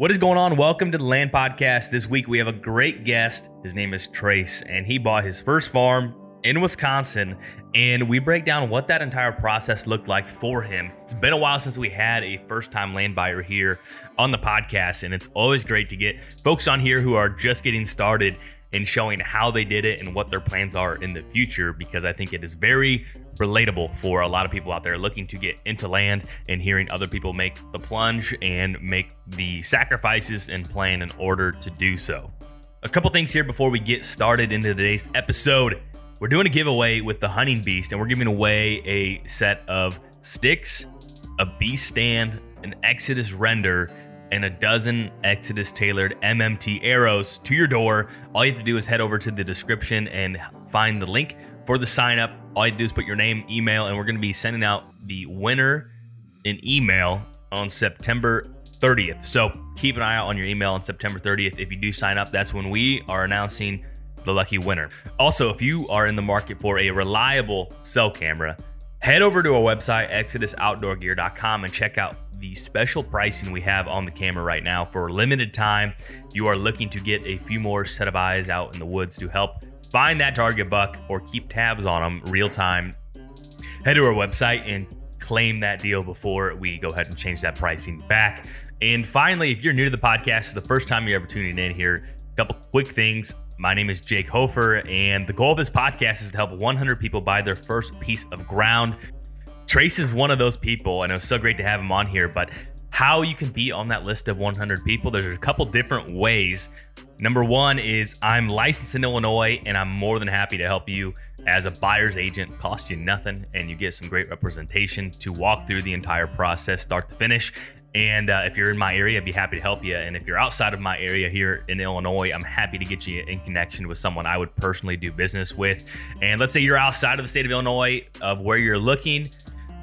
What is going on? Welcome to the Land Podcast. This week we have a great guest. His name is Treyce, and he bought his first farm in Wisconsin. And we break down what that entire process looked like for him. It's been a while since we had a first time land buyer here on the podcast, and it's always great to get folks on here who are just getting started and showing how they did it and what their plans are in the future because I think it is very relatable for a lot of people out there looking to get into land and hearing other people make the plunge and make the sacrifices and plan in order to do so. A couple things here before we get started into today's episode. We're doing a giveaway with the Hunting Beast, and we're giving away a set of sticks, a beast stand, an Exodus render, and a dozen Exodus tailored MMT arrows to your door. All you have to do is head over to the description and find the link for the sign up. All you do is put your name, email, and we're going to be sending out the winner an email on September 30th. So keep an eye out on your email on September 30th. If you do sign up, that's when we are announcing the lucky winner. Also, if you are in the market for a reliable cell camera, head over to our website, exodusoutdoorgear.com, and check out the special pricing we have on the camera right now for limited time. If you are looking to get a few more set of eyes out in the woods to help find that target buck or keep tabs on them real time, head to our website and claim that deal before we go ahead and change that pricing back. And finally, if you're new to the podcast, the first time you're ever tuning in here, a couple quick things. My name is Jake Hofer, and the goal of this podcast is to help 100 people buy their first piece of ground. Treyce is one of those people, and it was so great to have him on here. But how you can be on that list of 100 people, there's a couple different ways. Number one is I'm licensed in Illinois, and I'm more than happy to help you as a buyer's agent. Cost you nothing, and you get some great representation to walk through the entire process, start to finish. And uh, if you're in my area, I'd be happy to help you. And if you're outside of my area here in Illinois, I'm happy to get you in connection with someone I would personally do business with. And let's say you're outside of the state of Illinois of where you're looking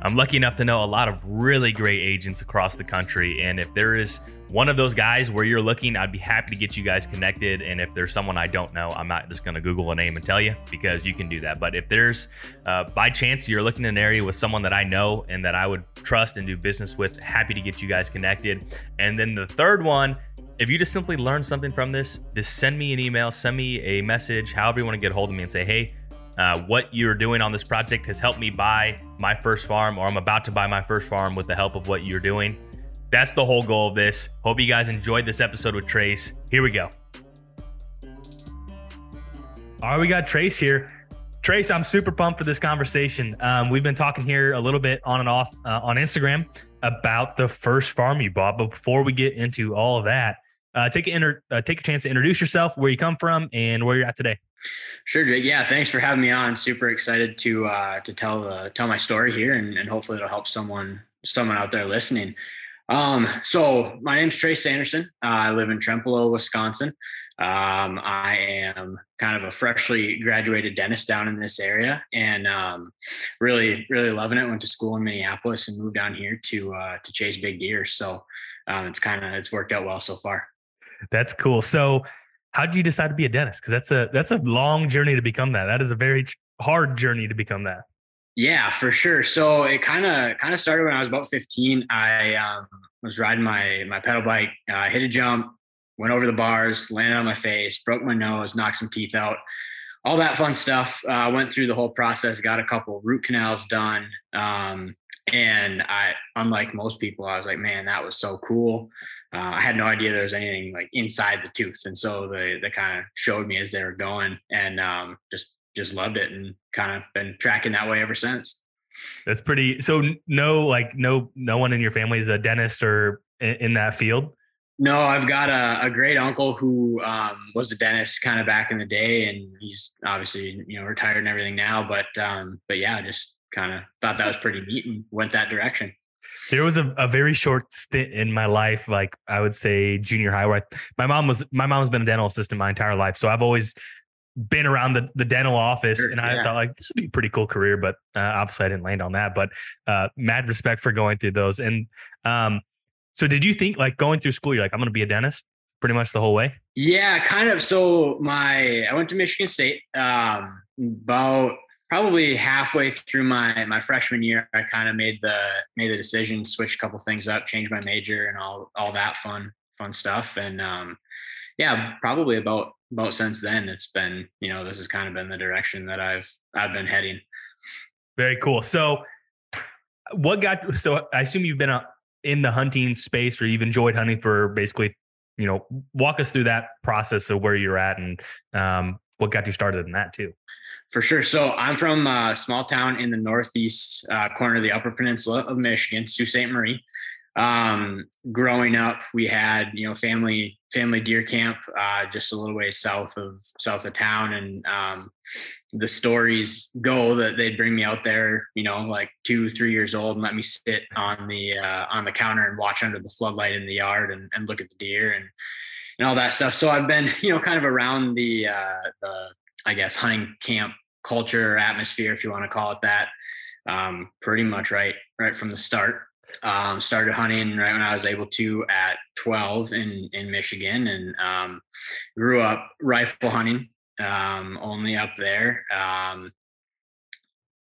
I'm lucky enough to know a lot of really great agents across the country. And if there is one of those guys where you're looking, I'd be happy to get you guys connected. And if there's someone I don't know, I'm not just going to Google a name and tell you because you can do that. But if there's uh, by chance you're looking in an area with someone that I know and that I would trust and do business with, happy to get you guys connected. And then the third one, if you just simply learn something from this, just send me an email, send me a message, however you want to get a hold of me and say, hey, uh, what you're doing on this project has helped me buy my first farm, or I'm about to buy my first farm with the help of what you're doing. That's the whole goal of this. Hope you guys enjoyed this episode with Treyce. Here we go. All right, we got Treyce here. Treyce, I'm super pumped for this conversation. Um, we've been talking here a little bit on and off uh, on Instagram about the first farm you bought. But before we get into all of that, uh, take a inter- uh, take a chance to introduce yourself, where you come from, and where you're at today. Sure, Jake. Yeah, thanks for having me on. Super excited to uh, to tell the tell my story here, and, and hopefully it'll help someone someone out there listening. Um, so my name's Treyce Sanderson. Uh, I live in Trempealeau, Wisconsin. Um, I am kind of a freshly graduated dentist down in this area, and um, really, really loving it. Went to school in Minneapolis and moved down here to uh, to chase big deer. So um, it's kind of it's worked out well so far. That's cool. So how did you decide to be a dentist? Because that's a that's a long journey to become that. That is a very hard journey to become that. Yeah, for sure. So it kind of kind of started when I was about 15. I um, was riding my my pedal bike, uh, hit a jump, went over the bars, landed on my face, broke my nose, knocked some teeth out, all that fun stuff. Uh, went through the whole process, got a couple root canals done, um, and I, unlike most people, I was like, man, that was so cool uh, I had no idea there was anything like inside the tooth, and so they they kind of showed me as they were going, and um, just just loved it, and kind of been tracking that way ever since. That's pretty. So no, like no no one in your family is a dentist or in, in that field. No, I've got a, a great uncle who um, was a dentist kind of back in the day, and he's obviously you know retired and everything now. But um, but yeah, just kind of thought that was pretty neat and went that direction there was a, a very short stint in my life, like I would say junior high, where I, my mom was my mom's been a dental assistant my entire life, so I've always been around the, the dental office, sure, and I yeah. thought like this would be a pretty cool career, but uh, obviously I didn't land on that. But uh, mad respect for going through those. And um, so, did you think like going through school, you're like I'm going to be a dentist? Pretty much the whole way. Yeah, kind of. So my I went to Michigan State um, about probably halfway through my my freshman year, I kind of made the made the decision, switch a couple things up, change my major, and all all that fun fun stuff. And um, yeah, probably about about since then, it's been you know this has kind of been the direction that I've I've been heading. Very cool. So, what got so? I assume you've been uh, in the hunting space, or you've enjoyed hunting for basically, you know, walk us through that process of where you're at and um, what got you started in that too. For sure. So I'm from a small town in the northeast uh, corner of the Upper Peninsula of Michigan, Sault Ste. Marie um, growing up, we had you know family family deer camp uh, just a little ways south of south of town, and um, the stories go that they'd bring me out there, you know, like two three years old, and let me sit on the uh, on the counter and watch under the floodlight in the yard and, and look at the deer and and all that stuff. So I've been you know kind of around the uh, the I guess hunting camp culture atmosphere, if you want to call it that, um, pretty much right right from the start. Um, started hunting right when I was able to at 12 in in Michigan, and um, grew up rifle hunting um, only up there. Um,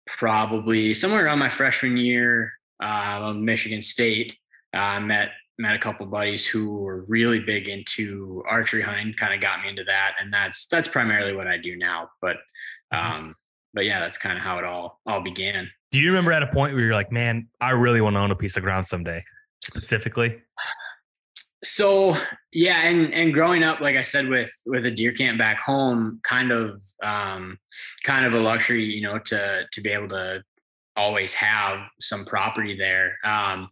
probably somewhere around my freshman year uh, of Michigan State, I uh, met met a couple buddies who were really big into archery hunting. Kind of got me into that, and that's that's primarily what I do now. But mm-hmm. um, but yeah, that's kind of how it all all began. Do you remember at a point where you're like, man, I really want to own a piece of ground someday, specifically? So yeah, and and growing up, like I said, with with a deer camp back home, kind of um, kind of a luxury, you know, to to be able to always have some property there. Um,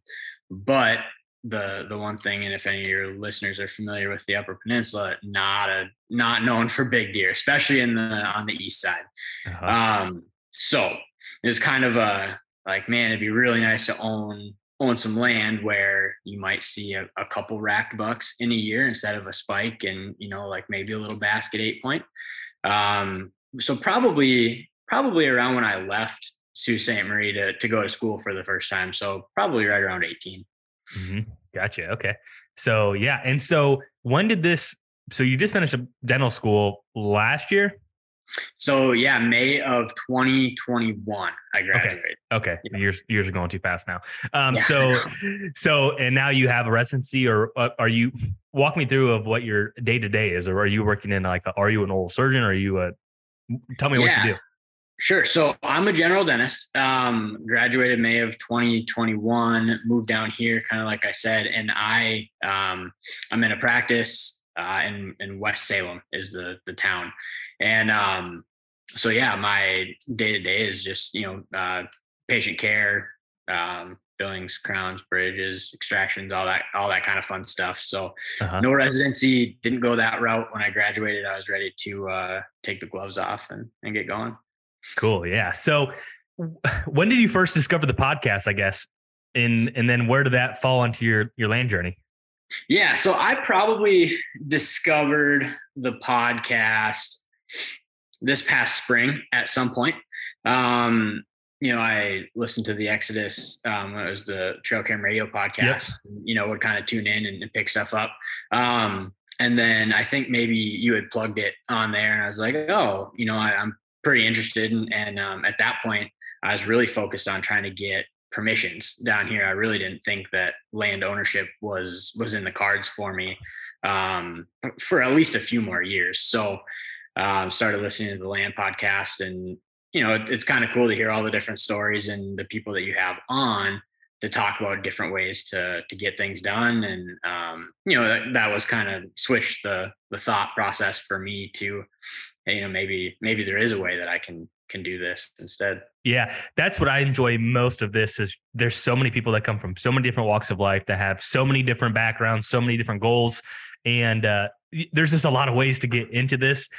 but the the one thing, and if any of your listeners are familiar with the Upper Peninsula, not a not known for big deer, especially in the on the east side. Uh-huh. Um, so it's kind of a like, man, it'd be really nice to own own some land where you might see a, a couple racked bucks in a year instead of a spike and you know like maybe a little basket eight point um, so probably probably around when i left sault ste marie to, to go to school for the first time so probably right around 18 mm-hmm. gotcha okay so yeah and so when did this so you just finished a dental school last year so yeah, May of 2021, I graduated. Okay, okay. Yeah. years years are going too fast now. Um, yeah, so so and now you have a residency, or uh, are you? Walk me through of what your day to day is, or are you working in like? A, are you an oral surgeon? Or are you a? Tell me yeah. what you do. Sure. So I'm a general dentist. Um, graduated May of 2021. Moved down here, kind of like I said, and I um, I'm in a practice uh, in in West Salem is the the town, and um, so yeah, my day to day is just you know uh, patient care, um, fillings, crowns, bridges, extractions, all that all that kind of fun stuff. So uh-huh. no residency, didn't go that route. When I graduated, I was ready to uh, take the gloves off and and get going. Cool. Yeah. So when did you first discover the podcast? I guess, and and then where did that fall onto your your land journey? Yeah, so I probably discovered the podcast this past spring at some point. Um, you know, I listened to the Exodus. Um, it was the Trail Cam Radio podcast. Yep. You know, would kind of tune in and, and pick stuff up. Um, and then I think maybe you had plugged it on there, and I was like, oh, you know, I, am pretty interested. And, and um, at that point, I was really focused on trying to get permissions down here. I really didn't think that land ownership was was in the cards for me um, for at least a few more years. So um, started listening to the land podcast and you know it, it's kind of cool to hear all the different stories and the people that you have on to talk about different ways to to get things done and um, you know that, that was kind of switched the the thought process for me to hey, you know maybe maybe there is a way that i can can do this instead yeah that's what i enjoy most of this is there's so many people that come from so many different walks of life that have so many different backgrounds so many different goals and uh, there's just a lot of ways to get into this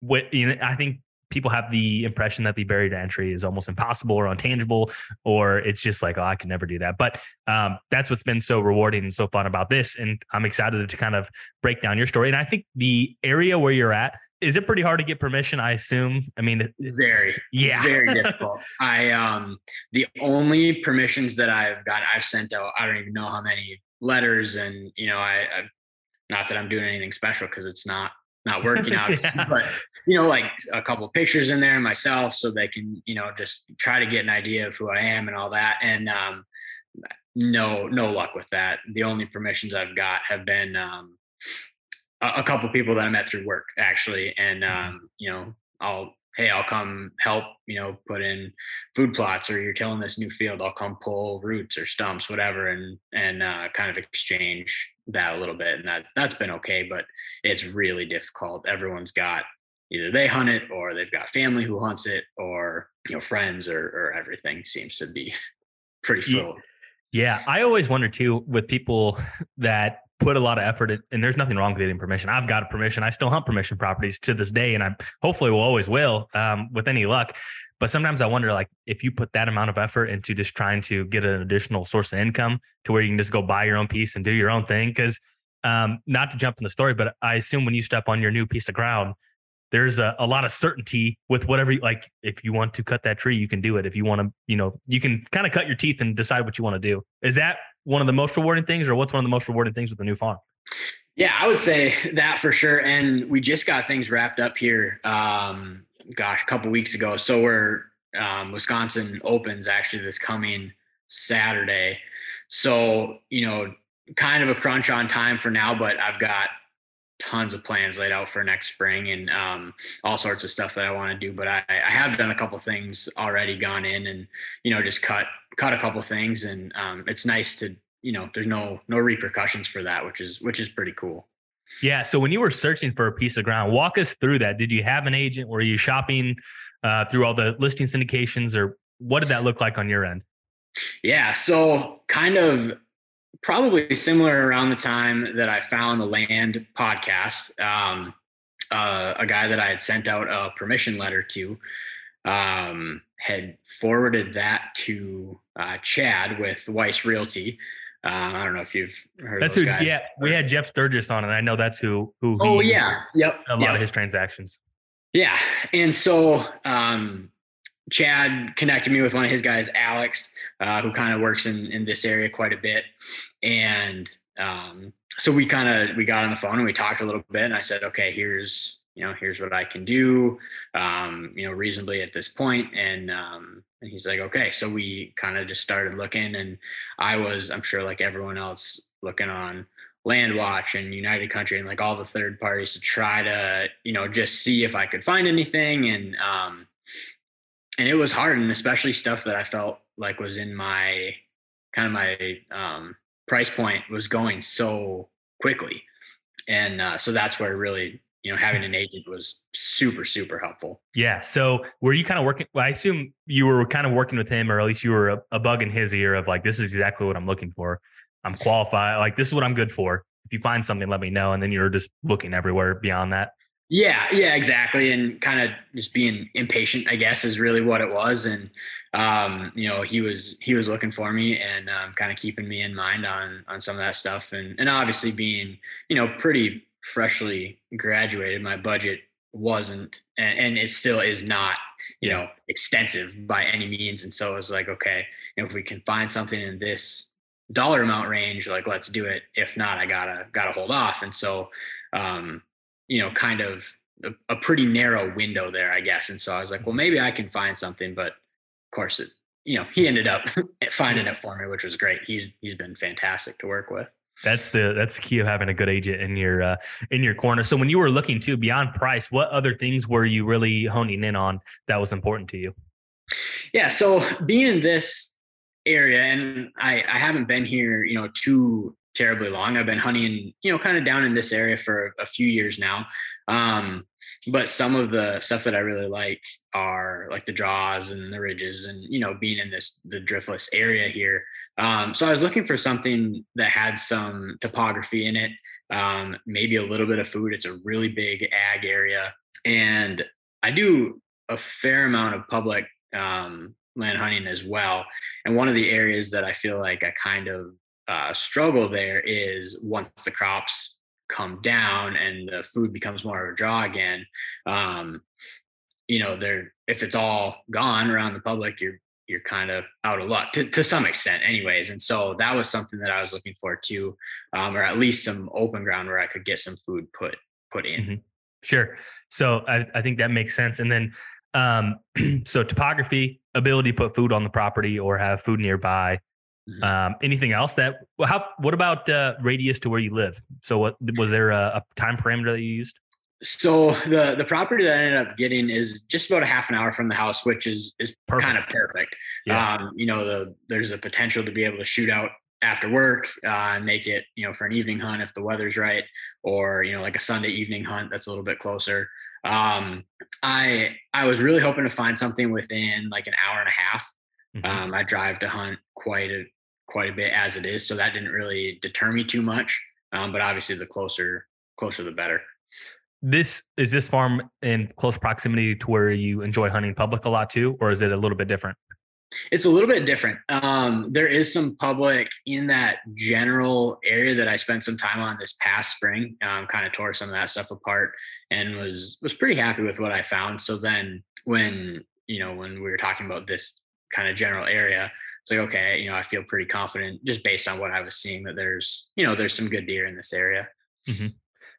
what you know, I think people have the impression that the barrier to entry is almost impossible or untangible, or it's just like, oh, I can never do that. But um, that's what's been so rewarding and so fun about this. And I'm excited to kind of break down your story. And I think the area where you're at, is it pretty hard to get permission? I assume. I mean, it's very, yeah, very difficult. I um, the only permissions that I've got, I've sent out. I don't even know how many letters, and you know, I, I've not that I'm doing anything special because it's not not working out, yeah. but you know, like a couple pictures in there myself so they can, you know, just try to get an idea of who I am and all that. And um, no no luck with that. The only permissions I've got have been um, a, couple people that I met through work actually, and mm-hmm. um, you know I'll hey I'll come help you know put in food plots or you're tilling this new field I'll come pull roots or stumps whatever and and uh, kind of exchange that a little bit and that that's been okay but it's really difficult everyone's got either they hunt it or they've got family who hunts it or you know friends or or everything seems to be pretty full yeah i always wonder too with people that put a lot of effort in, and there's nothing wrong with getting permission. I've got a permission. I still hunt permission properties to this day and i hopefully will always will um, with any luck. But sometimes i wonder like if you put that amount of effort into just trying to get an additional source of income to where you can just go buy your own piece and do your own thing because um, not to jump in the story but i assume when you step on your new piece of ground there's a, a lot of certainty with whatever you like if you want to cut that tree you can do it. If you want to you know you can kind of cut your teeth and decide what you want to do. Is that one of the most rewarding things or what's one of the most rewarding things with the new farm yeah i would say that for sure and we just got things wrapped up here um gosh a couple weeks ago. So we're um, wisconsin opens actually this coming saturday. So you know kind of a crunch on time for now but i've got tons of plans laid out for next spring and um, all sorts of stuff that I want to do. But I, I, have done a couple things already, gone in and you know just cut cut a couple things, and um, it's nice to you know there's no no repercussions for that, which is which is pretty cool. Yeah. So when you were searching for a piece of ground, walk us through that. Did you have an agent? Were you shopping uh, through all the listing syndications, or what did that look like on your end? Yeah. So kind of probably similar around the time that I found the land podcast. Um, uh, a guy that I had sent out a permission letter to um, had forwarded that to uh, Chad with Weiss Realty. Um, I don't know if you've heard. That's who. Guys. Yeah, we had Jeff Sturgis on, and I know that's who. Who? Oh yeah. Yep. A lot yep. of his transactions. Yeah, and so um, Chad connected me with one of his guys, Alex, uh, who kind of works in in this area quite a bit, and um, so we kind of we got on the phone and we talked a little bit. And I said, okay, here's you know here's what I can do, um, you know, reasonably at this point. And um, and he's like, okay. So we kind of just started looking, and I was, I'm sure, like everyone else, looking on Land Watch and United Country and like all the third parties to try to you know just see if I could find anything and um and it was hard and especially stuff that i felt like was in my kind of my um, price point was going so quickly. And uh, so that's where really you know having an agent was super super helpful. Yeah so were you kind of working well, i assume you were kind of working with him or at least you were a, a bug in his ear of like this is exactly what i'm looking for. I'm qualified like this is what i'm good for. If you find something let me know and then you're just looking everywhere beyond that yeah, yeah, exactly. And kind of just being impatient, I guess, is really what it was. And um, you know, he was he was looking for me and um, kind of keeping me in mind on on some of that stuff. And and obviously being, you know, pretty freshly graduated, my budget wasn't and, and it still is not, you know, extensive by any means. And so I was like, okay, if we can find something in this dollar amount range, like let's do it. If not, I gotta gotta hold off. And so um you know, kind of a, a, pretty narrow window there, I guess. And so I was like, well, maybe I can find something. But of course, it, you know, he ended up finding it for me, which was great. He's he's been fantastic to work with. That's the that's the key of having a good agent in your uh, in your corner. So when you were looking to beyond price, what other things were you really honing in on that was important to you? Yeah, so being in this area, and I I haven't been here, you know, too terribly long. I've been hunting, you know, kind of down in this area for a few years now. Um, but some of the stuff that I really like are like the draws and the ridges and, you know, being in this, the driftless area here. Um, so I was looking for something that had some topography in it, um, maybe a little bit of food. It's a really big ag area. And I do a fair amount of public um, land hunting as well. And one of the areas that I feel like I kind of uh, struggle there is once the crops come down and the food becomes more of a draw again um, you know they're if it's all gone around the public you're you're kind of out of luck to, to some extent anyways. And so that was something that i was looking for too um, or at least some open ground where i could get some food put put in. Mm-hmm. sure. So I, I think that makes sense. And then um, so topography ability to put food on the property or have food nearby Mm-hmm. Um, anything else that how what about uh, radius to where you live? So what was there a, a time parameter that you used? So the the property that I ended up getting is just about a half an hour from the house, which is is perfect. kind of perfect. Yeah. Um, you know, the there's a potential to be able to shoot out after work, uh, make it you know for an evening hunt if the weather's right, or you know like a Sunday evening hunt that's a little bit closer. Um, I I was really hoping to find something within like an hour and a half. Mm-hmm. Um, I drive to hunt quite a quite a bit as it is, so that didn't really deter me too much. Um, but obviously, the closer closer the better. This is this farm in close proximity to where you enjoy hunting public a lot too, or is it a little bit different? It's a little bit different. Um, there is some public in that general area that I spent some time on this past spring. Um, kind of tore some of that stuff apart and was was pretty happy with what I found. So then when you know when we were talking about this kind of general area, it's like okay, you know I feel pretty confident just based on what I was seeing that there's you know there's some good deer in this area. Mm-hmm.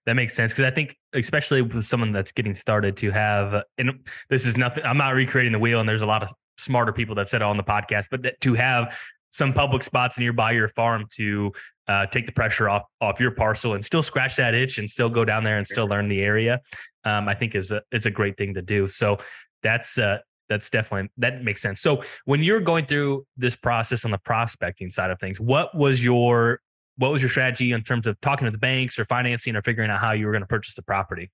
That makes sense because I think, especially with someone that's getting started, to have and this is nothing. I'm not recreating the wheel, and there's a lot of smarter people that have said it on the podcast, but to have some public spots nearby your farm to uh, take the pressure off off your parcel and still scratch that itch and still go down there and still learn the area, um, I think is a is a great thing to do. So that's uh, that's definitely that makes sense. So when you're going through this process on the prospecting side of things, what was your what was your strategy in terms of talking to the banks or financing or figuring out how you were going to purchase the property?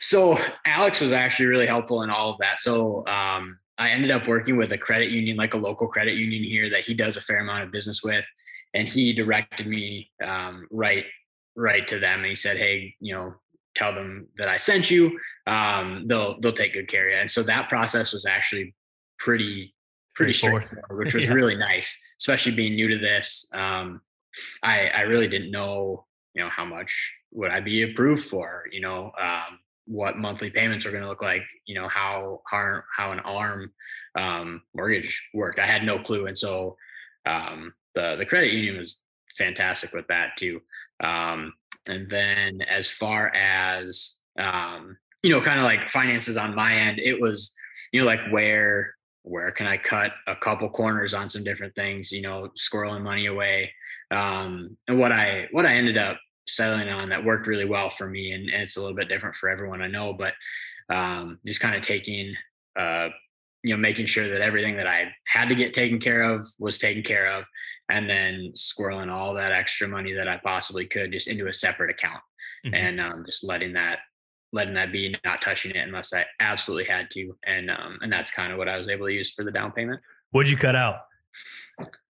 So Alex was actually really helpful in all of that. So um, I ended up working with a credit union, like a local credit union here that he does a fair amount of business with, and he directed me um, right right to them. And he said, "Hey, you know, tell them that I sent you. Um, they'll they'll take good care of you." And so that process was actually pretty pretty straightforward, which was yeah. really nice, especially being new to this. Um, I I really didn't know you know how much would I be approved for. You know, um, what monthly payments are going to look like, you know, how how, how an arm um, mortgage worked. I had no clue, and so um, the the credit union was fantastic with that too. Um, and then as far as um, you know, kind of like finances on my end, it was you know like where where can I cut a couple corners on some different things, you know, squirreling money away. Um, and what I what I ended up settling on that worked really well for me and, and it's a little bit different for everyone i know but um, just kind of taking uh, you know making sure that everything that i had to get taken care of was taken care of and then squirreling all that extra money that i possibly could just into a separate account mm-hmm. and um, just letting that letting that be not touching it unless i absolutely had to and um, and that's kind of what i was able to use for the down payment what'd you cut out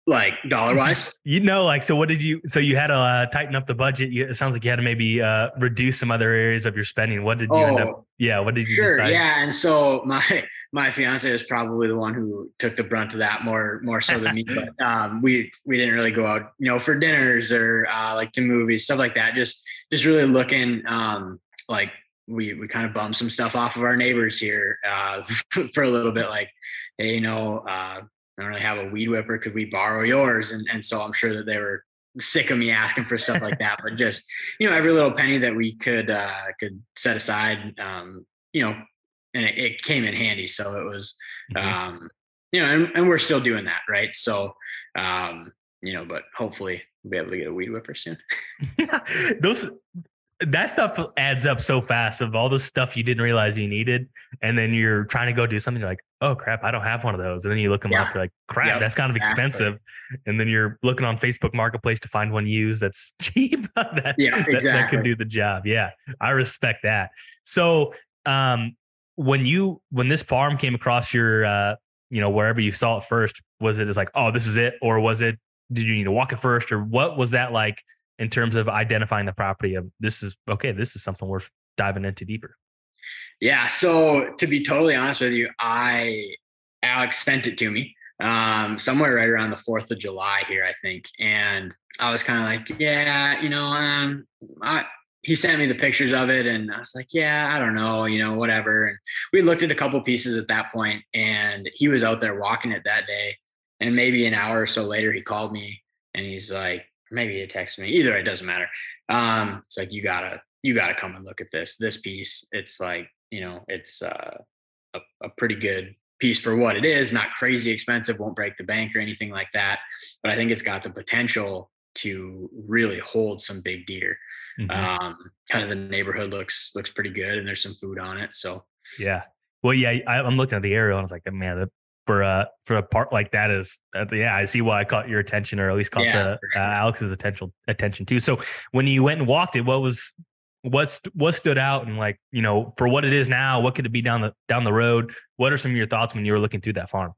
like dollar wise you know like so what did you so you had to uh, tighten up the budget. You, it sounds like you had to maybe uh, reduce some other areas of your spending. What did you oh, end up oh, yeah what did you sure, decide? yeah and so my my fiance was probably the one who took the brunt of that more more so than me but um, we we didn't really go out you know for dinners or uh, like to movies stuff like that just just really looking um, like we we kind of bummed some stuff off of our neighbors here uh, for a little bit like hey you know uh, I don't really have a weed whipper. Could we borrow yours? And and so I'm sure that they were sick of me asking for stuff like that. But just you know, every little penny that we could uh, could set aside, um, you know, and it, it, came in handy. So it was, mm-hmm. um, you know, and, and we're still doing that, right? So, um, you know, but hopefully we'll be able to get a weed whipper soon. Those that stuff adds up so fast of all the stuff you didn't realize you needed. And then you're trying to go do something like, oh crap, I don't have one of those. And then you look them yeah. up, you're like, crap, yep, that's kind of exactly. expensive. And then you're looking on Facebook Marketplace to find one used that's cheap that, yeah, exactly. that, that can do the job. Yeah, I respect that. So um, when you when this farm came across your uh, you know, wherever you saw it first, was it just like, oh, this is it? Or was it did you need to walk it first? Or what was that like in terms of identifying the property of this is okay, this is something worth diving into deeper? Yeah. So to be totally honest with you, I Alex sent it to me um, somewhere right around the Fourth of July here, I think, and I was kind of like, yeah, you know, um, I, he sent me the pictures of it, and I was like, yeah, I don't know, you know, whatever. And we looked at a couple pieces at that point, and he was out there walking it that day, and maybe an hour or so later, he called me, and he's like, maybe he texted me, either it doesn't matter. Um, it's like you gotta you gotta come and look at this this piece. It's like you know, it's uh, a, a pretty good piece for what it is, not crazy expensive, won't break the bank or anything like that. But I think it's got the potential to really hold some big deer. Mm-hmm. Um, kind of the neighborhood looks looks pretty good, and there's some food on it. So yeah, well, yeah, I, am looking at the aerial and I was like, man, the, for a for a part like that is yeah, I see why I caught your attention, or at least caught yeah, the sure. uh, Alex's attention attention too. So when you went and walked it, what was what's what stood out and like you know for what it is now, what could it be down the down the road? What are some of your thoughts when you were looking through that farm?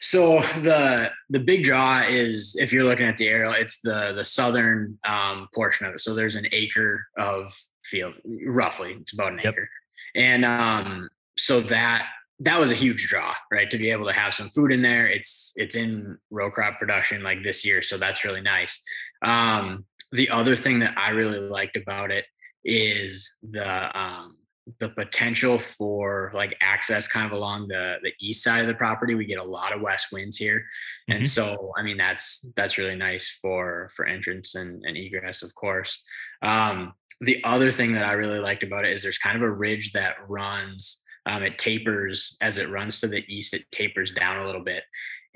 So the the big draw is if you're looking at the aerial, it's the the southern um, portion of it. So there's an acre of field, roughly. It's about an yep. acre, and um, so that that was a huge draw, right? To be able to have some food in there. It's it's in row crop production like this year, so that's really nice. Um, the other thing that I really liked about it is the um, the potential for like access kind of along the the east side of the property we get a lot of west winds here mm-hmm. and so i mean that's that's really nice for for entrance and, and egress of course um, the other thing that i really liked about it is there's kind of a ridge that runs um, it tapers as it runs to the east it tapers down a little bit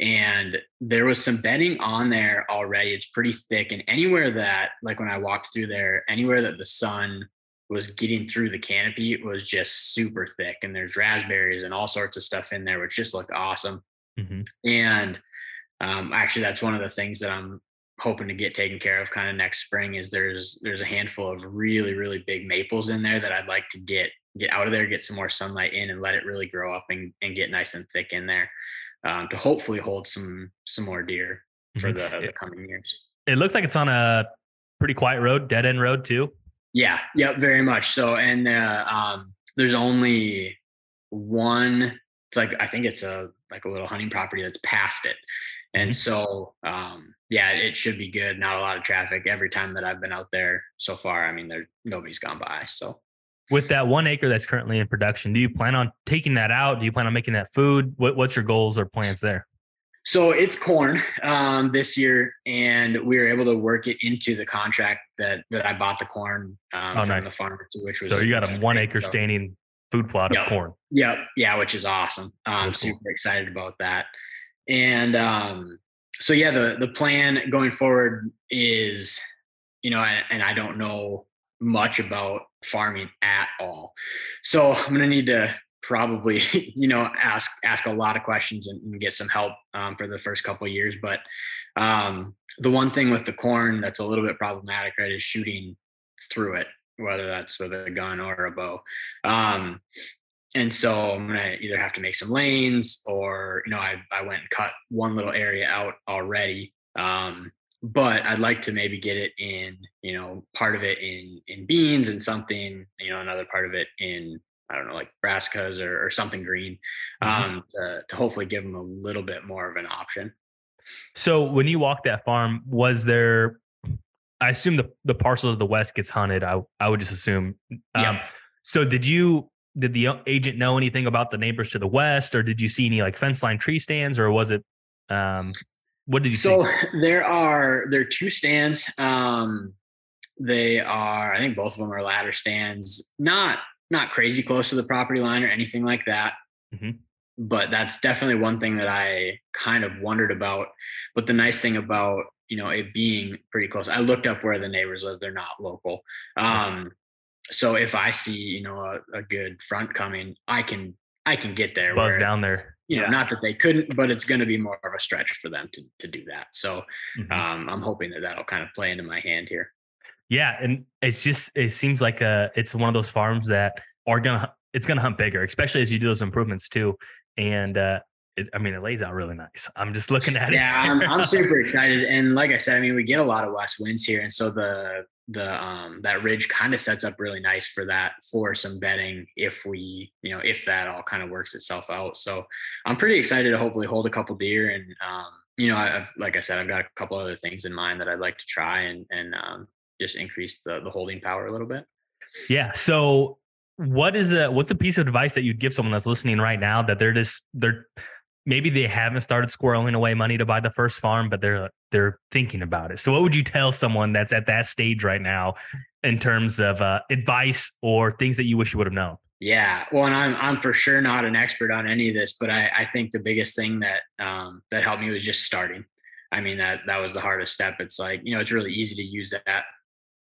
and there was some bedding on there already. It's pretty thick and anywhere that like when i walked through there anywhere that the sun was getting through the canopy it was just super thick and there's raspberries and all sorts of stuff in there which just looked awesome. Mm-hmm. and um, actually that's one of the things that i'm hoping to get taken care of kind of next spring is there's there's a handful of really really big maples in there that i'd like to get get out of there get some more sunlight in and let it really grow up and, and get nice and thick in there um, to hopefully hold some some more deer for mm-hmm. the, the coming years it looks like it's on a pretty quiet road dead end road too yeah, yep, very much so. And uh, um, there's only one. It's like I think it's a like a little hunting property that's past it, and mm-hmm. so um, yeah, it should be good. Not a lot of traffic every time that I've been out there so far. I mean, there nobody's gone by. So with that one acre that's currently in production, do you plan on taking that out? Do you plan on making that food? What, what's your goals or plans there? So it's corn um, this year, and we were able to work it into the contract that that I bought the corn um, oh, from nice. the farmer to, which was so you got a one acre so, standing food plot yep, of corn. Yep, yeah, which is awesome. I'm super cool. excited about that, and um, so yeah, the the plan going forward is, you know, and, and I don't know much about farming at all, so I'm gonna need to probably you know ask ask a lot of questions and, and get some help um, for the first couple years but um, the one thing with the corn that's a little bit problematic right is shooting through it whether that's with a gun or a bow. Um, and so i'm gonna either have to make some lanes or you know i, I went and cut one little area out already um, but I'd like to maybe get it in, you know, part of it in in beans and something, you know, another part of it in I don't know, like brassicas or, or something green, mm-hmm. um, to, to hopefully give them a little bit more of an option. So when you walked that farm, was there? I assume the the parcel of the west gets hunted. I I would just assume. Um, yeah. So did you? Did the agent know anything about the neighbors to the west, or did you see any like fence line tree stands, or was it? Um, what did you? So see? there are there are two stands. Um, they are, I think both of them are ladder stands. Not not crazy close to the property line or anything like that. Mm-hmm. But that's definitely one thing that I kind of wondered about. But the nice thing about you know it being pretty close, I looked up where the neighbors live. They're not local. Um, so if I see you know a, a, good front coming, I can I can get there. Buzz down there. You know, yeah. not that they couldn't, but it's going to be more of a stretch for them to to do that. So mm-hmm. um, I'm hoping that that'll kind of play into my hand here. Yeah, and it's just it seems like a it's one of those farms that are gonna it's gonna hunt bigger, especially as you do those improvements too. And uh, it, I mean, it lays out really nice. I'm just looking at it. Yeah, I'm, I'm super excited. And like I said, I mean, we get a lot of west winds here, and so the the um that ridge kind of sets up really nice for that for some bedding if we you know if that all kind of works itself out so i'm pretty excited to hopefully hold a couple deer and um you know i've like i said i've got a couple other things in mind that i'd like to try and and um just increase the the holding power a little bit. Yeah. So what is a what's a piece of advice that you'd give someone that's listening right now that they're just they're maybe they haven't started squirreling away money to buy the first farm, but they're they're thinking about it. So what would you tell someone that's at that stage right now in terms of uh, advice or things that you wish you would have known? Yeah, well, and I'm I'm for sure not an expert on any of this, but I, I think the biggest thing that um, that helped me was just starting. I mean that that was the hardest step. It's like you know it's really easy to use that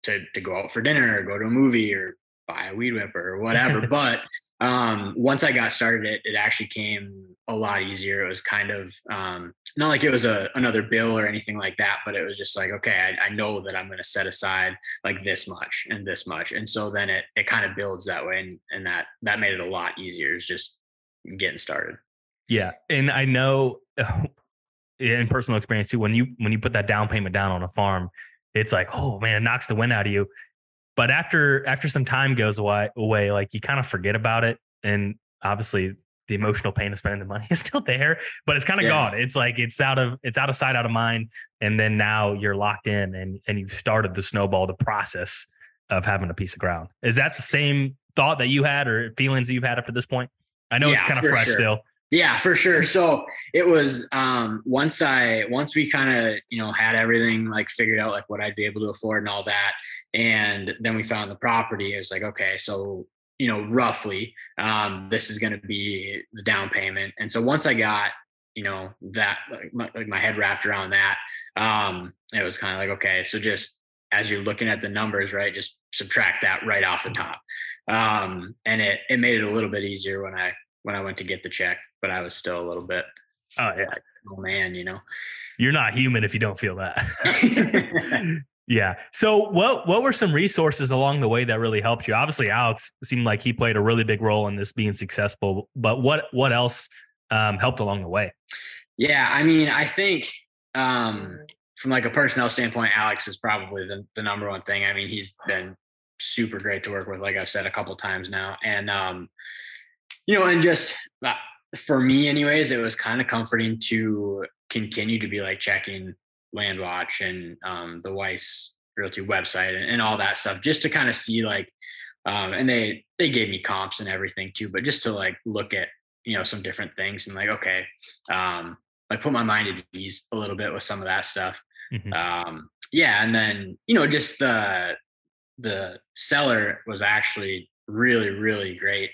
to to go out for dinner or go to a movie or buy a weed whipper or whatever. but um, once I got started, it, it actually came a lot easier. It was kind of um, not like it was a another bill or anything like that, but it was just like, okay, I, I know that I'm going to set aside like this much and this much, and so then it it kind of builds that way, and and that that made it a lot easier. It's just getting started. Yeah, and I know in personal experience too, when you when you put that down payment down on a farm, it's like, oh man, it knocks the wind out of you. But after after some time goes away, away like you kind of forget about it, and obviously the emotional pain of spending the money is still there, but it's kind of yeah. gone. It's like it's out of it's out of sight, out of mind, and then now you're locked in, and and you've started the snowball, the process of having a piece of ground. Is that the same thought that you had or feelings that you've had up to this point? I know yeah, it's kind of fresh sure. still. Yeah, for sure. So it was um once I once we kind of, you know, had everything like figured out like what I'd be able to afford and all that. And then we found the property. It was like, okay, so you know, roughly, um, this is gonna be the down payment. And so once I got, you know, that like my, like my head wrapped around that, um, it was kind of like, okay, so just as you're looking at the numbers, right, just subtract that right off the top. Um, and it it made it a little bit easier when I when I went to get the check but I was still a little bit. Oh yeah. Like, oh man, you know. You're not human if you don't feel that. yeah. So what what were some resources along the way that really helped you? Obviously, Alex seemed like he played a really big role in this being successful. But what what else um, helped along the way? Yeah, I mean, I think um, from like a personnel standpoint, Alex is probably the, the number one thing. I mean, he's been super great to work with, like I've said a couple times now, and um, you know, and just uh, for me anyways it was kind of comforting to continue to be like checking landwatch and um, the weiss realty website and, and, all that stuff just to kind of see like um, and they they gave me comps and everything too but just to like look at you know some different things and like okay um like put my mind at ease a little bit with some of that stuff mm-hmm. um yeah and then you know just the the seller was actually really really great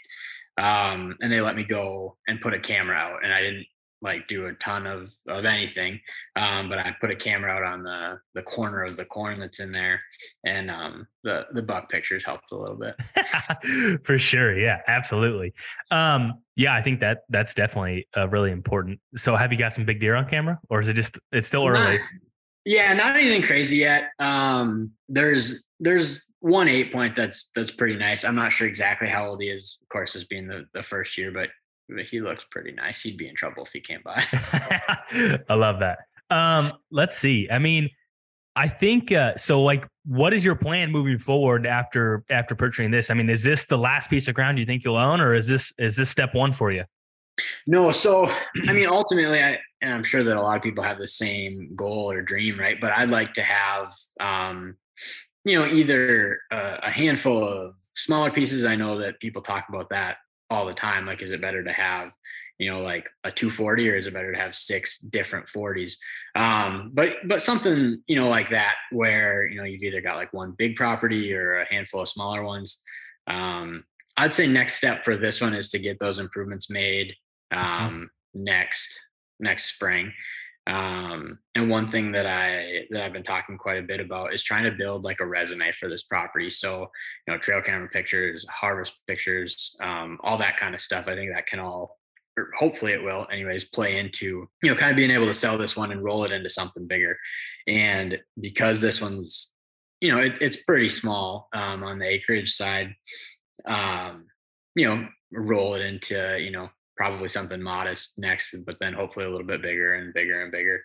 um, and they let me go and put a camera out and i didn't like do a ton of of anything um, but i put a camera out on the the corner of the corn that's in there and um, the the buck pictures helped a little bit for sure yeah absolutely um, yeah i think that that's definitely uh, really important so have you got some big deer on camera or is it just it's still early not, yeah not anything crazy yet um, there's there's one eight point that's that's pretty nice. I'm not sure exactly how old he is, of course, as being the, the first year, but he looks pretty nice. He'd be in trouble if he came by. I love that. Um, let's see. I mean, I think uh, so. Like, what is your plan moving forward after after purchasing this? I mean, is this the last piece of ground you think you'll own, or is this is this step one for you? No. So, I mean, ultimately, I and I'm sure that a lot of people have the same goal or dream, right? But I'd like to have um, you know, either a, a handful of smaller pieces. I know that people talk about that all the time. Like, is it better to have, you know, like a 240 or is it better to have six different 40s? Um, but, but something, you know, like that, where, you know, you've either got like one big property or a handful of smaller ones. Um, I'd say next step for this one is to get those improvements made mm-hmm. um, next, next spring. Um, and one thing that I that I've been talking quite a bit about is trying to build like a resume for this property. So, you know, trail camera pictures, harvest pictures, um, all that kind of stuff. I think that can all or hopefully it will anyways play into you know kind of being able to sell this one and roll it into something bigger and because this one's you know it, it's pretty small um, on the acreage side um, you know roll it into you know probably something modest next, but then hopefully a little bit bigger and bigger and bigger,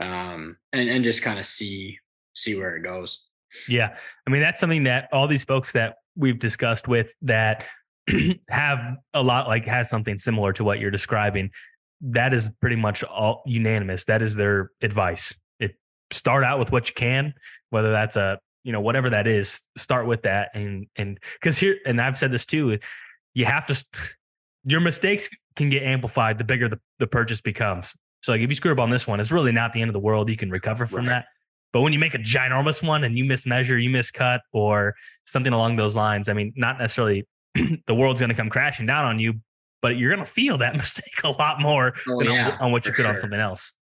um, and and just kind of see see where it goes. Yeah, I mean that's something that all these folks that we've discussed with that have a lot like has something similar to what you're describing. That is pretty much all unanimous. That is their advice. It start out with what you can, whether that's a you know whatever that is. Start with that and and because here and I've said this too. You have to your mistakes can get amplified the bigger the, the purchase becomes. So like if you screw up on this one, it's really not the end of the world. You can recover from right. that. But when you make a ginormous one and you mismeasure, you miscut, or something along those lines, I mean, not necessarily the world's going to come crashing down on you, but you're going to feel that mistake a lot more oh, than yeah, on, on, what you could sure. on something else.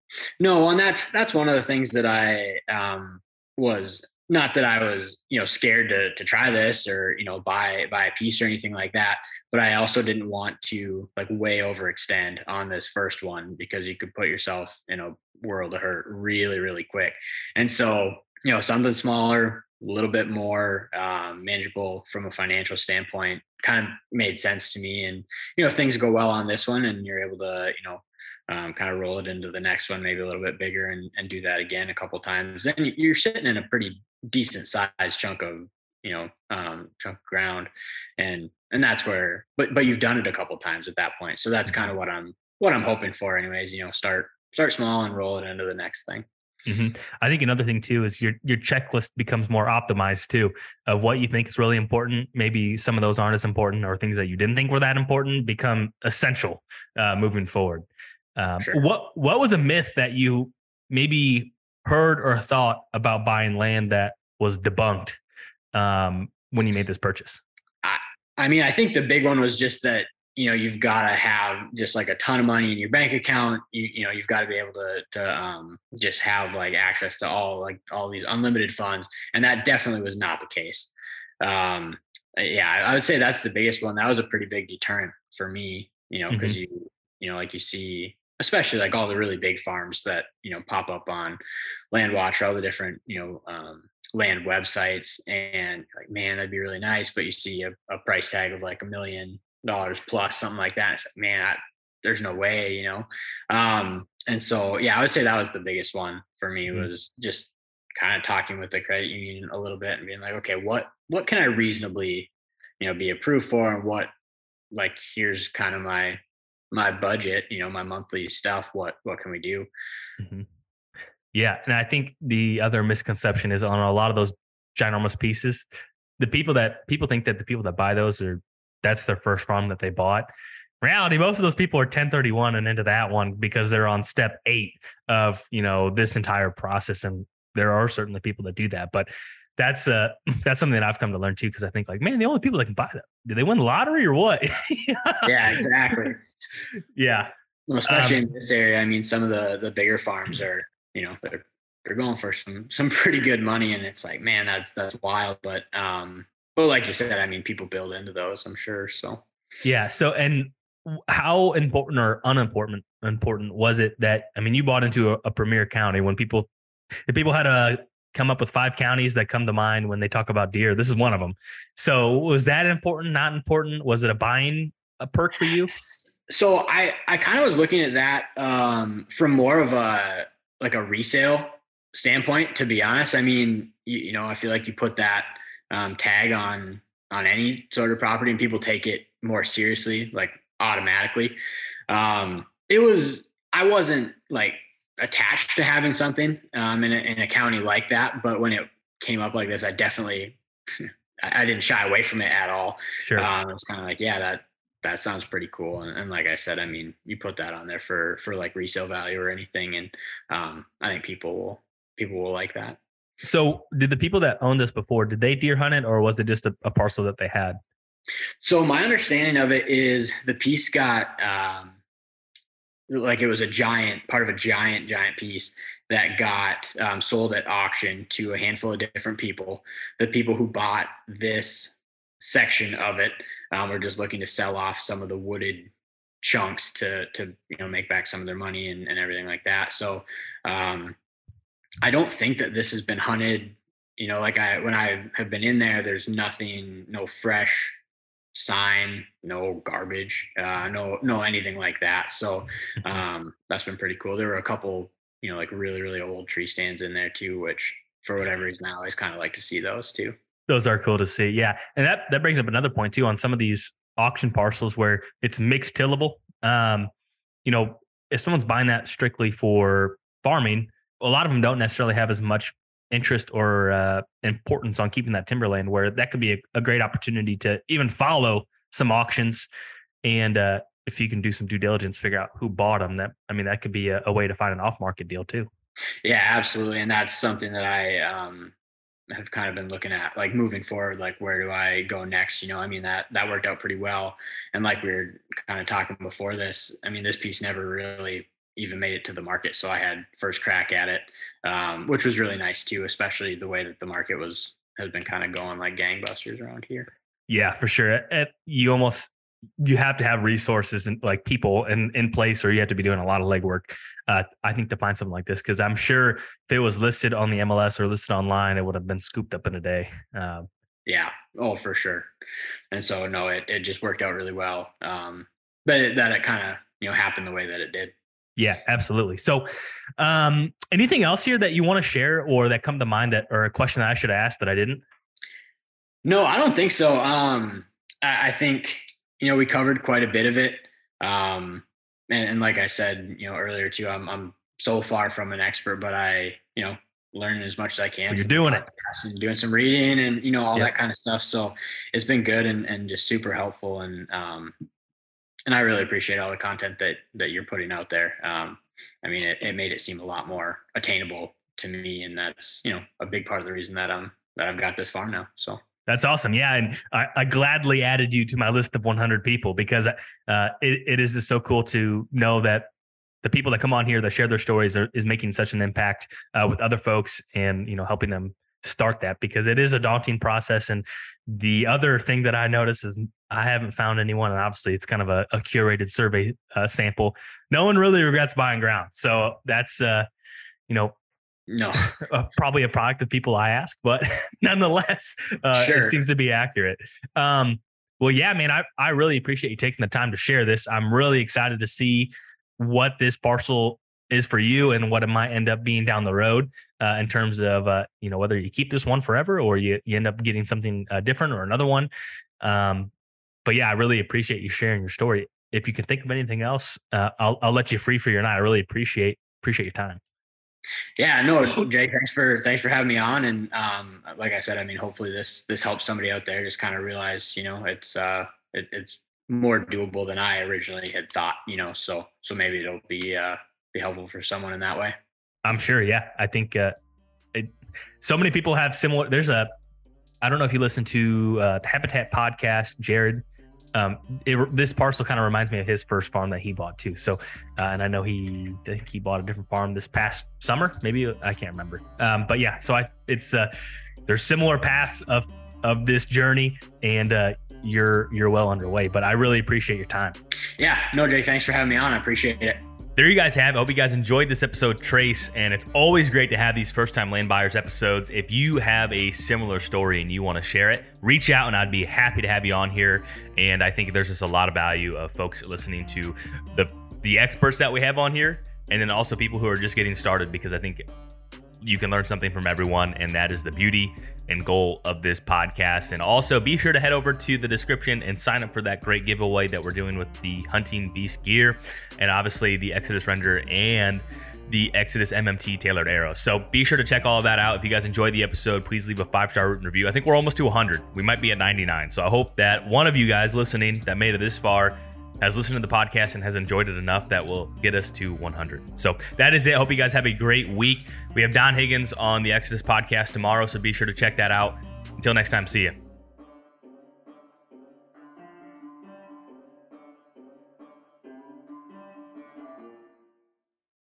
No, and that's that's one of the things that I um, was not that I was, you know, scared to to try this or you know buy buy a piece or anything like that, but I also didn't want to like way overextend on this first one because you could put yourself in a world of hurt really really quick. And so, you know, something smaller, a little bit more um, manageable from a financial standpoint kind of made sense to me. And you know, things go well on this one and you're able to, you know, um, kind of roll it into the next one, maybe a little bit bigger, and, and do that again a couple times. Then you're sitting in a pretty decent sized chunk of you know um, chunk of ground, and and that's where. But but you've done it a couple times at that point, so that's kind of what I'm what I'm hoping for, anyways. You know, start start small and roll it into the next thing. Mm-hmm. I think another thing too is your your checklist becomes more optimized too of what you think is really important. Maybe some of those aren't as important, or things that you didn't think were that important become essential uh, moving forward. Um, sure. What what was a myth that you maybe heard or thought about buying land that was debunked um, when you made this purchase? I, I mean, I think the big one was just that you know you've got to have just like a ton of money in your bank account. You you know you've got to be able to to um, just have like access to all like all these unlimited funds, and that definitely was not the case. Um, yeah, I would say that's the biggest one. That was a pretty big deterrent for me. You know, because mm-hmm. you you know like you see especially like all the really big farms that you know pop up on landwatch or all the different you know um, land websites and like man that'd be really nice but you see a, a price tag of like a million dollars plus something like that it's like man I, there's no way you know um, and so yeah i would say that was the biggest one for me mm-hmm. was just kind of talking with the credit union a little bit and being like okay what what can i reasonably you know be approved for and what like here's kind of my my budget, you know, my monthly stuff, what what can we do? Mm-hmm. Yeah, and I think the other misconception is on a lot of those ginormous pieces, the people that people think that the people that buy those are that's their first farm that they bought. In reality, most of those people are 1031 and into that one because they're on step eight of you know this entire process, and there are certainly people that do that, but that's uh that's something that I've come to learn too because I think like man the only people that can buy them do they win the lottery or what? yeah, exactly. yeah, well, especially um, in this area. I mean, some of the the bigger farms are you know they're they're going for some some pretty good money, and it's like man that's that's wild. But um, but like you said, I mean, people build into those, I'm sure. So yeah. So and how important or unimportant important was it that I mean you bought into a, a premier county when people if people had a come up with five counties that come to mind when they talk about deer. This is one of them. So was that important? Not important? Was it a buying a perk for you? So I I kind of was looking at that um, from more of a like a resale standpoint. To be honest, I mean you, you know I feel like you put that um, tag on on any sort of property and people take it more seriously, like automatically. Um, it was I wasn't like attached to having something um, in, a, in a county like that. But when it came up like this, I definitely I, didn't shy away from it at all. Sure, um, it was kind of like, yeah, that that sounds pretty cool. And, and, like I said, I mean, you put that on there for for like resale value or anything, and um, I think people will people will like that. So, did the people that owned this before did they deer hunt it, or was it just a, a parcel that they had? So my understanding of it is the piece got um, like it was a giant part of a giant giant piece that got um, sold at auction to a handful of different people the people who bought this section of it um, were just looking to sell off some of the wooded chunks to to you know make back some of their money and, and everything like that so um, i don't think that this has been hunted you know like i when i have been in there there's nothing no fresh sign, no garbage, uh, no no anything like that. So mm-hmm. um, that's been pretty cool. There were a couple, you know, like really really old tree stands in there too, which for whatever reason I always kind of like to see those too. Those are cool to see, yeah. And that that brings up another point too on some of these auction parcels where it's mixed tillable. Um, you know, if someone's buying that strictly for farming, a lot of them don't necessarily have as much interest or uh, importance on keeping that timberland where that could be a, a, great opportunity to even follow some auctions and uh, if you can do some due diligence figure out who bought them that i mean that could be a, a way to find an off market deal too yeah absolutely and that's something that i um have kind of been looking at like moving forward like where do i go next you know? I mean that that worked out pretty well. And like we were kind of talking before this i mean this piece never really even made it to the market so i had first crack at it um, which was really nice too especially the way that the market was has been kind of going like gangbusters around here. Yeah for sure. It, you almost you have to have resources and like people in in place or you have to be doing a lot of legwork. Uh, i think to find something like this because i'm sure if it was listed on the mls or listed online it would have been scooped up in a day. Uh, yeah. Oh for sure. And so no it, it just worked out really well um, but it, that it kind of you know happened the way that it did. Yeah absolutely. So um, anything else here that you want to share or that come to mind that or a question that i should ask that i didn't? No i don't think so. Um, I, I think you know, we covered quite a bit of it. Um, and, and like I said, you know, earlier too, I'm, I'm so far from an expert, but I, you know, learning as much as I can. You're doing it and doing some reading and, you know, all that kind of stuff. So it's been good and, and just super helpful. And, um, and I really appreciate all the content that, that you're putting out there. Um, I mean, it, it made it seem a lot more attainable to me. And that's, you know, a big part of the reason that I'm, that I've got this far now. So that's awesome. Yeah. And I, I, gladly added you to my list of 100 people because uh, it, it is just so cool to know that the people that come on here that share their stories are, is making such an impact uh, with other folks and, you know, helping them start that because it is a daunting process. And the other thing that I notice is I haven't found anyone, and obviously it's kind of a, a curated survey uh, sample. No one really regrets buying ground. So that's, uh, you know, no, uh, probably a product of people I ask, but nonetheless, uh, sure. it seems to be accurate. Um, well, yeah, man, I, I really appreciate you taking the time to share this. I'm really excited to see what this parcel is for you and what it might end up being down the road uh, in terms of uh, you know whether you keep this one forever or you, you end up getting something uh, different or another one. Um, but yeah, I really appreciate you sharing your story. If you can think of anything else, uh, I'll I'll let you free for your night. I really appreciate appreciate your time. Yeah, no, Jay, thanks for thanks for having me on. And um, like I said, I mean, hopefully this this helps somebody out there just kind of realize, you know, it's uh, it, it's more doable than I originally had thought. You know, so so maybe it'll be uh, be helpful for someone in that way. I'm sure. Yeah, I think uh, it, so many people have similar. There's a I don't know if you listen to uh, the Habitat podcast, Jared um, it, this parcel kind of reminds me of his first farm that he bought too. So, uh, and I know he I think he bought a different farm this past summer. Maybe I can't remember. Um, but yeah, so I it's uh, there's similar paths of of this journey, and uh, you're you're well underway. But I really appreciate your time. Yeah, no, Jay, thanks for having me on. I appreciate it there you guys have. I hope you guys enjoyed this episode, Treyce. And it's always great to have these first time land buyers episodes. If you have a similar story and you want to share it, reach out and I'd be happy to have you on here. And I think there's just a lot of value of folks listening to the the experts that we have on here, and then also people who are just getting started because I think you can learn something from everyone, and that is the beauty and goal of this podcast. And also be sure to head over to the description and sign up for that great giveaway that we're doing with the Hunting Beast gear and obviously the Exodus Render and the Exodus MMT tailored arrow. So be sure to check all of that out. If you guys enjoyed the episode, please leave a five star written review. I think we're almost to 100. We might be at 99. So I hope that one of you guys listening that made it this far has listened to the podcast and has enjoyed it enough that will get us to 100. So that is it. Hope you guys have a great week. We have Don Higgins on the Exodus podcast tomorrow, so be sure to check that out. Until next time, see you.